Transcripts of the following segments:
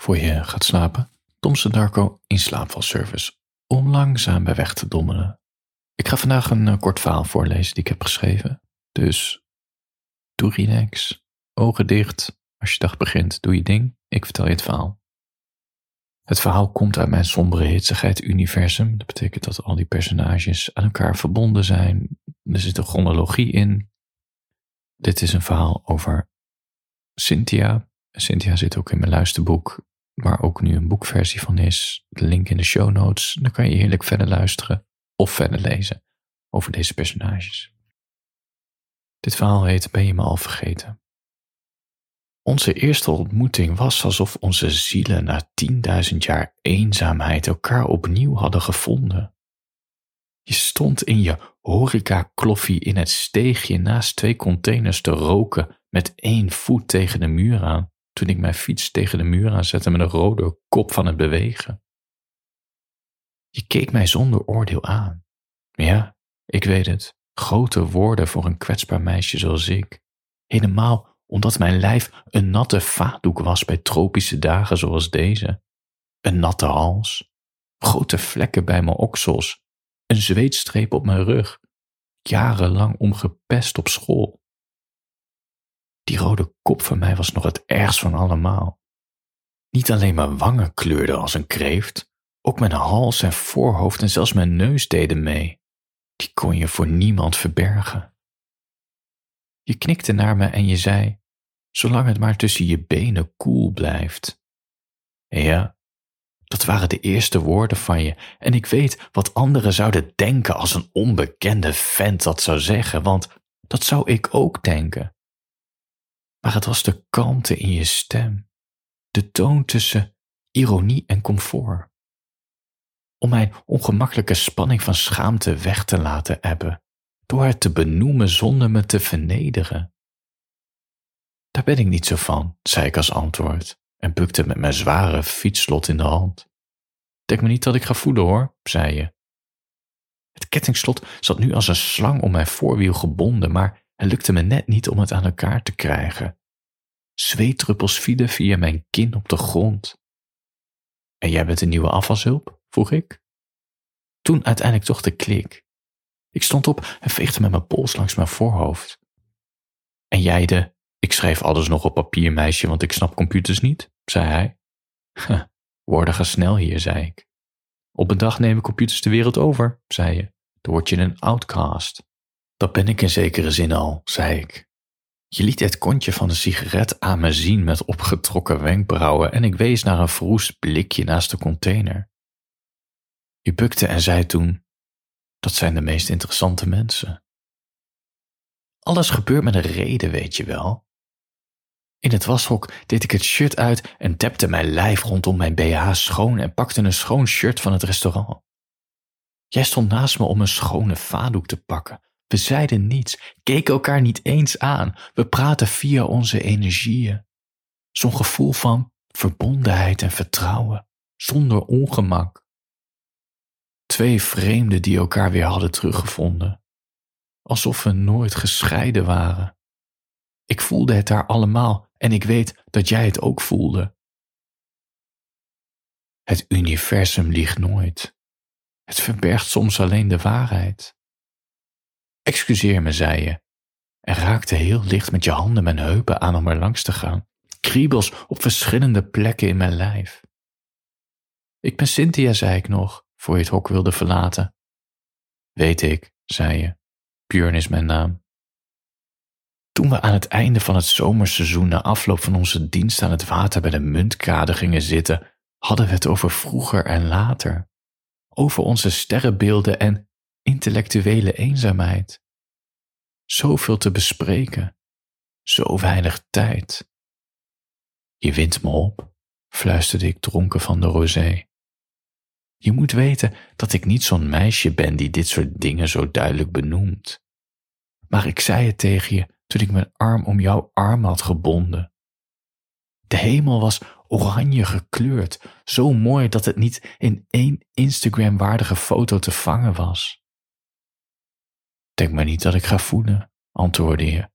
voor je gaat slapen. Thompson Darko in slaapvalservice. Om langzaam bij weg te dommelen. Ik ga vandaag een eh, kort verhaal voorlezen die ik heb geschreven. Dus doe relax, ogen dicht. Als je dag begint, doe je ding. Ik vertel je het verhaal. Het verhaal komt uit mijn sombere hitsigheid universum. Dat betekent dat al die personages aan elkaar verbonden zijn. Er zit een chronologie in. Dit is een verhaal over Cynthia. Cynthia zit ook in mijn luisterboek waar ook nu een boekversie van is. De link in de show notes. Dan kan je heerlijk verder luisteren of verder lezen over deze personages. Dit verhaal heet Ben je me al vergeten? Onze eerste ontmoeting was alsof onze zielen na tienduizend jaar eenzaamheid elkaar opnieuw hadden gevonden. Je stond in je horeca-kloffie in het steegje naast twee containers te roken met één voet tegen de muur aan toen ik mijn fiets tegen de muur aanzette met een rode kop van het bewegen. Je keek mij zonder oordeel aan. Ja, ik weet het, grote woorden voor een kwetsbaar meisje zoals ik. Helemaal omdat mijn lijf een natte vaatdoek was bij tropische dagen zoals deze. Een natte hals, grote vlekken bij mijn oksels, een zweetstreep op mijn rug, jarenlang omgepest op school. Die rode kop van mij was nog het ergst van allemaal. Niet alleen mijn wangen kleurden als een kreeft, ook mijn hals en voorhoofd en zelfs mijn neus deden mee. Die kon je voor niemand verbergen. Je knikte naar me en je zei, zolang het maar tussen je benen koel blijft. ja, dat waren de eerste woorden van je en ik weet wat anderen zouden denken als een onbekende vent dat zou zeggen, want dat zou ik ook denken maar het was de kalmte in je stem, de toon tussen ironie en comfort. Om mijn ongemakkelijke spanning van schaamte weg te laten ebben, door het te benoemen zonder me te vernederen. Daar ben ik niet zo van, zei ik als antwoord en bukte met mijn zware fietsslot in de hand. Denk me niet dat ik ga voelen hoor, zei je. Het kettingslot zat nu als een slang om mijn voorwiel gebonden, maar het lukte me net niet om het aan elkaar te krijgen. Zweetdruppels vielen via mijn kin op de grond. En jij bent een nieuwe afwashulp? vroeg ik. Toen uiteindelijk toch de klik. Ik stond op en veegde met mijn pols langs mijn voorhoofd. En jij de, ik schrijf alles nog op papier, meisje, want ik snap computers niet, zei hij. Woorden gaan snel hier, zei ik. Op een dag nemen computers de wereld over, zei je. Dan word je een outcast. Dat ben ik in zekere zin al, zei ik. Je liet het kontje van de sigaret aan me zien met opgetrokken wenkbrauwen en ik wees naar een verroest blikje naast de container. Je bukte en zei toen: Dat zijn de meest interessante mensen. Alles gebeurt met een reden, weet je wel. In het washok deed ik het shirt uit en tapte mijn lijf rondom mijn BH schoon en pakte een schoon shirt van het restaurant. Jij stond naast me om een schone vadoek te pakken, we zeiden niets, keken elkaar niet eens aan. We praten via onze energieën. Zo'n gevoel van verbondenheid en vertrouwen, zonder ongemak. Twee vreemden die elkaar weer hadden teruggevonden, alsof we nooit gescheiden waren. Ik voelde het daar allemaal en ik weet dat jij het ook voelde. Het universum liegt nooit. Het verbergt soms alleen de waarheid. Excuseer me, zei je, en raakte heel licht met je handen mijn heupen aan om er langs te gaan. Kriebels op verschillende plekken in mijn lijf. Ik ben Cynthia, zei ik nog, voor je het hok wilde verlaten. Weet ik, zei je. Björn is mijn naam. Toen we aan het einde van het zomerseizoen na afloop van onze dienst aan het water bij de muntkade gingen zitten, hadden we het over vroeger en later. Over onze sterrenbeelden en intellectuele eenzaamheid. Zoveel te bespreken, zo weinig tijd. Je wint me op, fluisterde ik dronken van de rosé. Je moet weten dat ik niet zo'n meisje ben die dit soort dingen zo duidelijk benoemt. Maar ik zei het tegen je toen ik mijn arm om jouw arm had gebonden. De hemel was oranje gekleurd, zo mooi dat het niet in één Instagram-waardige foto te vangen was. Denk maar niet dat ik ga voelen, antwoordde je.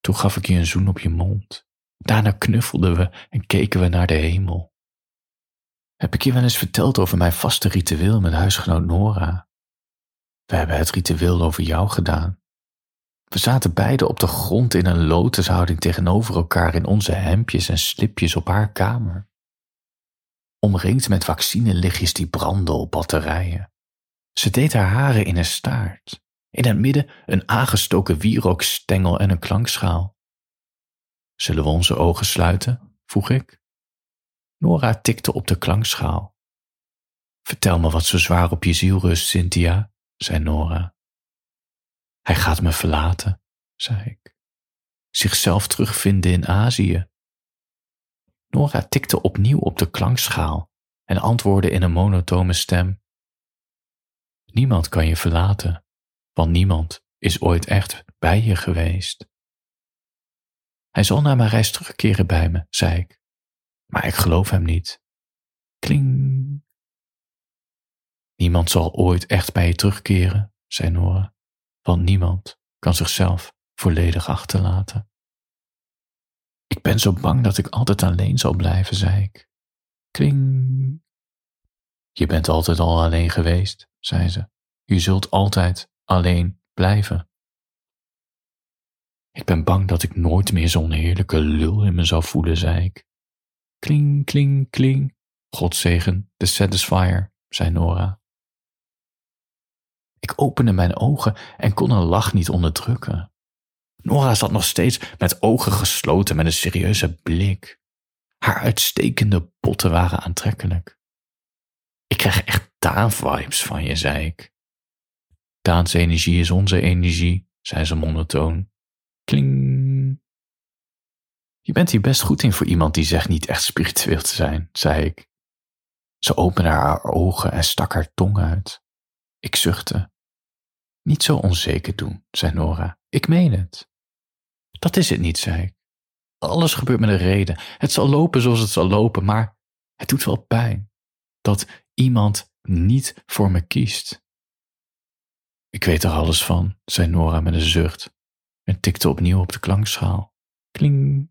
Toen gaf ik je een zoen op je mond, Daarna knuffelden we en keken we naar de hemel. Heb ik je wel eens verteld over mijn vaste ritueel met huisgenoot Nora? We hebben het ritueel over jou gedaan. We zaten beiden op de grond in een lotushouding tegenover elkaar in onze hemdjes en slipjes op haar kamer. Omringd met vaccinelichtjes die brandden op batterijen. Ze deed haar haren in een staart. In het midden een aangestoken wierookstengel en een klankschaal. Zullen we onze ogen sluiten? vroeg ik. Nora tikte op de klankschaal. Vertel me wat zo zwaar op je ziel rust, Cynthia, zei Nora. Hij gaat me verlaten, zei ik. Zichzelf terugvinden in Azië. Nora tikte opnieuw op de klankschaal en antwoordde in een monotone stem. Niemand kan je verlaten, want niemand is ooit echt bij je geweest. Hij zal na mijn reis terugkeren bij me, zei ik. Maar ik geloof hem niet. Kling. Niemand zal ooit echt bij je terugkeren, zei Nora, want niemand kan zichzelf volledig achterlaten. Ik ben zo bang dat ik altijd alleen zal blijven, zei ik. Kling. Je bent altijd al alleen geweest, zei ze. Je zult altijd alleen blijven. Ik ben bang dat ik nooit meer zo'n heerlijke lul in me zou voelen, zei ik. Kling, kling, kling. Godzegen, de Satisfier, zei Nora. Ik opende mijn ogen en kon een lach niet onderdrukken. Nora zat nog steeds met ogen gesloten met een serieuze blik. Haar uitstekende botten waren aantrekkelijk. Ik krijg echt Daan-vibes van je, zei ik. Daans energie is onze energie, zei ze monotoon. Kling. Je bent hier best goed in voor iemand die zegt niet echt spiritueel te zijn, zei ik. Ze opende haar ogen en stak haar tong uit. Ik zuchtte. Niet zo onzeker doen, zei Nora. Ik meen het. Dat is het niet, zei ik. Alles gebeurt met een reden. Het zal lopen zoals het zal lopen, maar het doet wel pijn dat iemand niet voor me kiest. Ik weet er alles van, zei Nora met een zucht en tikte opnieuw op de klankschaal. Kling.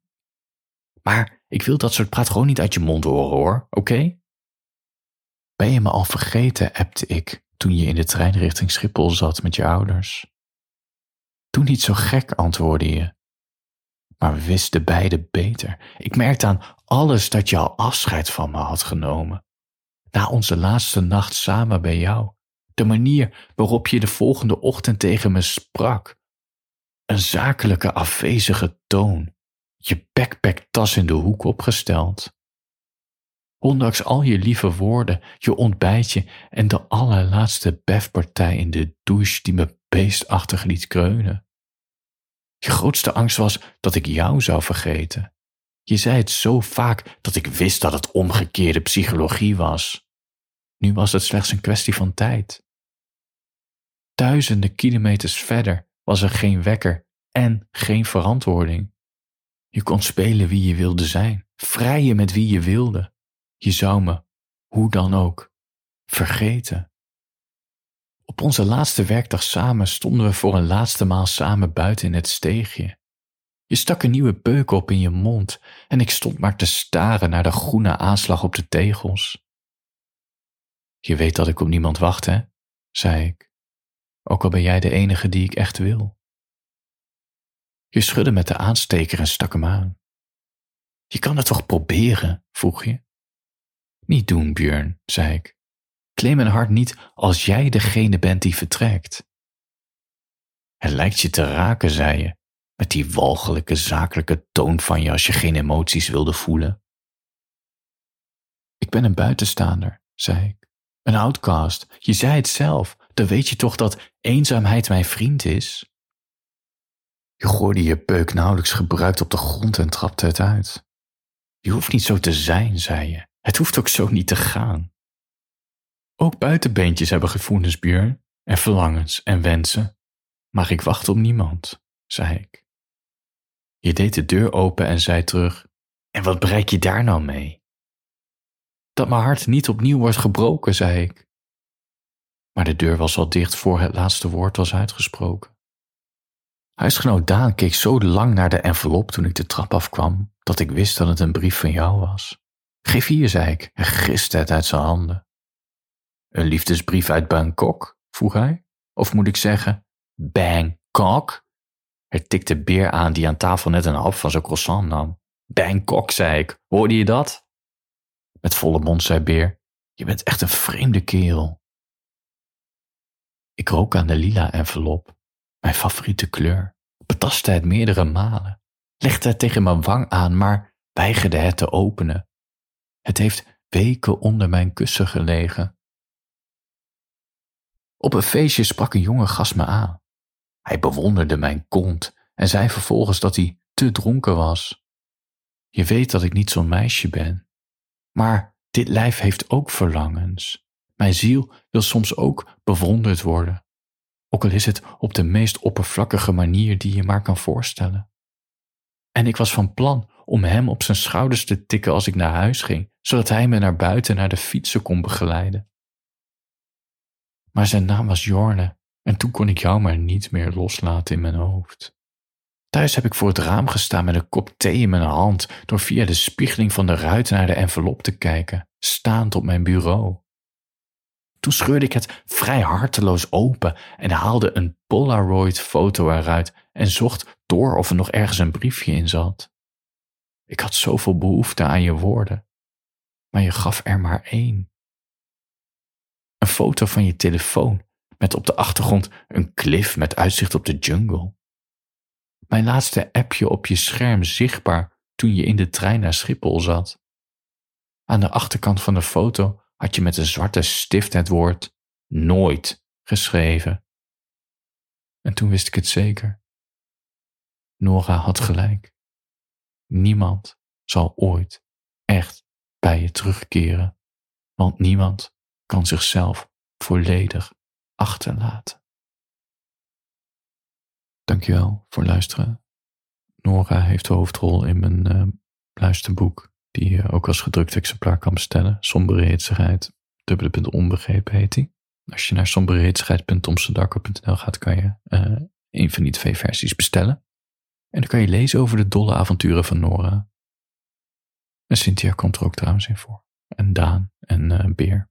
Maar ik wil dat soort praat gewoon niet uit je mond horen hoor, oké? Ben je me al vergeten, appte ik toen je in de trein richting Schiphol zat met je ouders. Doe niet zo gek, antwoordde je. Maar we wisten beide beter. Ik merkte aan alles dat je al afscheid van me had genomen. Na onze laatste nacht samen bij jou. De manier waarop je de volgende ochtend tegen me sprak. Een zakelijke afwezige toon. Je backpacktas in de hoek opgesteld. Ondanks al je lieve woorden, je ontbijtje en de allerlaatste befpartij in de douche die me beestachtig liet kreunen. Je grootste angst was dat ik jou zou vergeten. Je zei het zo vaak dat ik wist dat het omgekeerde psychologie was. Nu was het slechts een kwestie van tijd. Duizenden kilometers verder was er geen wekker en geen verantwoording. Je kon spelen wie je wilde zijn, vrijen met wie je wilde. Je zou me, hoe dan ook, vergeten. Op onze laatste werkdag samen stonden we voor een laatste maal samen buiten in het steegje. Je stak een nieuwe peuk op in je mond en ik stond maar te staren naar de groene aanslag op de tegels. Je weet dat ik op niemand wacht, hè? zei ik. Ook al ben jij de enige die ik echt wil. Je schudde met de aansteker en stak hem aan. Je kan het toch proberen, vroeg je. Niet doen, Björn, zei ik. Claim mijn hart niet als jij degene bent die vertrekt. Het lijkt je te raken, zei je, met die walgelijke zakelijke toon van je als je geen emoties wilde voelen. Ik ben een buitenstaander, zei ik. Een outcast. Je zei het zelf. Dan weet je toch dat eenzaamheid mijn vriend is? Je gooide je peuk nauwelijks gebruikt op de grond en trapte het uit. Je hoeft niet zo te zijn, zei je. Het hoeft ook zo niet te gaan. Ook buitenbeentjes hebben gevoelens, Björn, en verlangens en wensen. Maar ik wacht op niemand, zei ik. Je deed de deur open en zei terug: En wat bereik je daar nou mee? Dat mijn hart niet opnieuw wordt gebroken, zei ik. Maar de deur was al dicht voor het laatste woord was uitgesproken. Huisgenoot Daan keek zo lang naar de envelop toen ik de trap afkwam, dat ik wist dat het een brief van jou was. Geef hier, zei ik en griste het uit zijn handen. Een liefdesbrief uit Bangkok? vroeg hij. Of moet ik zeggen, Bangkok? Er tikte Beer aan die aan tafel net een hap van zijn croissant nam. Bangkok, zei ik. Hoorde je dat? Met volle mond zei Beer, je bent echt een vreemde kerel. Ik rook aan de lila envelop, mijn favoriete kleur, betastte het meerdere malen, legde het tegen mijn wang aan, maar weigerde het te openen. Het heeft weken onder mijn kussen gelegen. Op een feestje sprak een jonge gast me aan. Hij bewonderde mijn kont en zei vervolgens dat hij te dronken was. Je weet dat ik niet zo'n meisje ben. Maar dit lijf heeft ook verlangens. Mijn ziel wil soms ook bewonderd worden, ook al is het op de meest oppervlakkige manier die je maar kan voorstellen. En ik was van plan om hem op zijn schouders te tikken als ik naar huis ging, zodat hij me naar buiten naar de fietsen kon begeleiden. Maar zijn naam was Jorne en toen kon ik jou maar niet meer loslaten in mijn hoofd. Thuis heb ik voor het raam gestaan met een kop thee in mijn hand, door via de spiegeling van de ruit naar de envelop te kijken, staand op mijn bureau. Toen scheurde ik het vrij harteloos open en haalde een Polaroid-foto eruit en zocht door of er nog ergens een briefje in zat. Ik had zoveel behoefte aan je woorden, maar je gaf er maar één. Een foto van je telefoon met op de achtergrond een klif met uitzicht op de jungle. Mijn laatste appje op je scherm zichtbaar toen je in de trein naar Schiphol zat. Aan de achterkant van de foto had je met een zwarte stift het woord nooit geschreven. En toen wist ik het zeker. Nora had gelijk. Niemand zal ooit echt bij je terugkeren, want niemand kan zichzelf volledig achterlaten. Dankjewel voor luisteren. Nora heeft de hoofdrol in mijn uh, luisterboek, die je ook als gedrukt exemplaar kan bestellen. Sombere hitsigheid, onbegrepen heet die. Als je naar somberehitsigheid.tomsedarko.nl gaat, kan je uh, een van die twee versies bestellen. En dan kan je lezen over de dolle avonturen van Nora. En Cynthia komt er ook trouwens in voor. En Daan en Beer.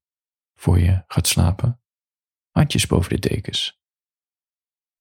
Voor je gaat slapen. Handjes boven de dekens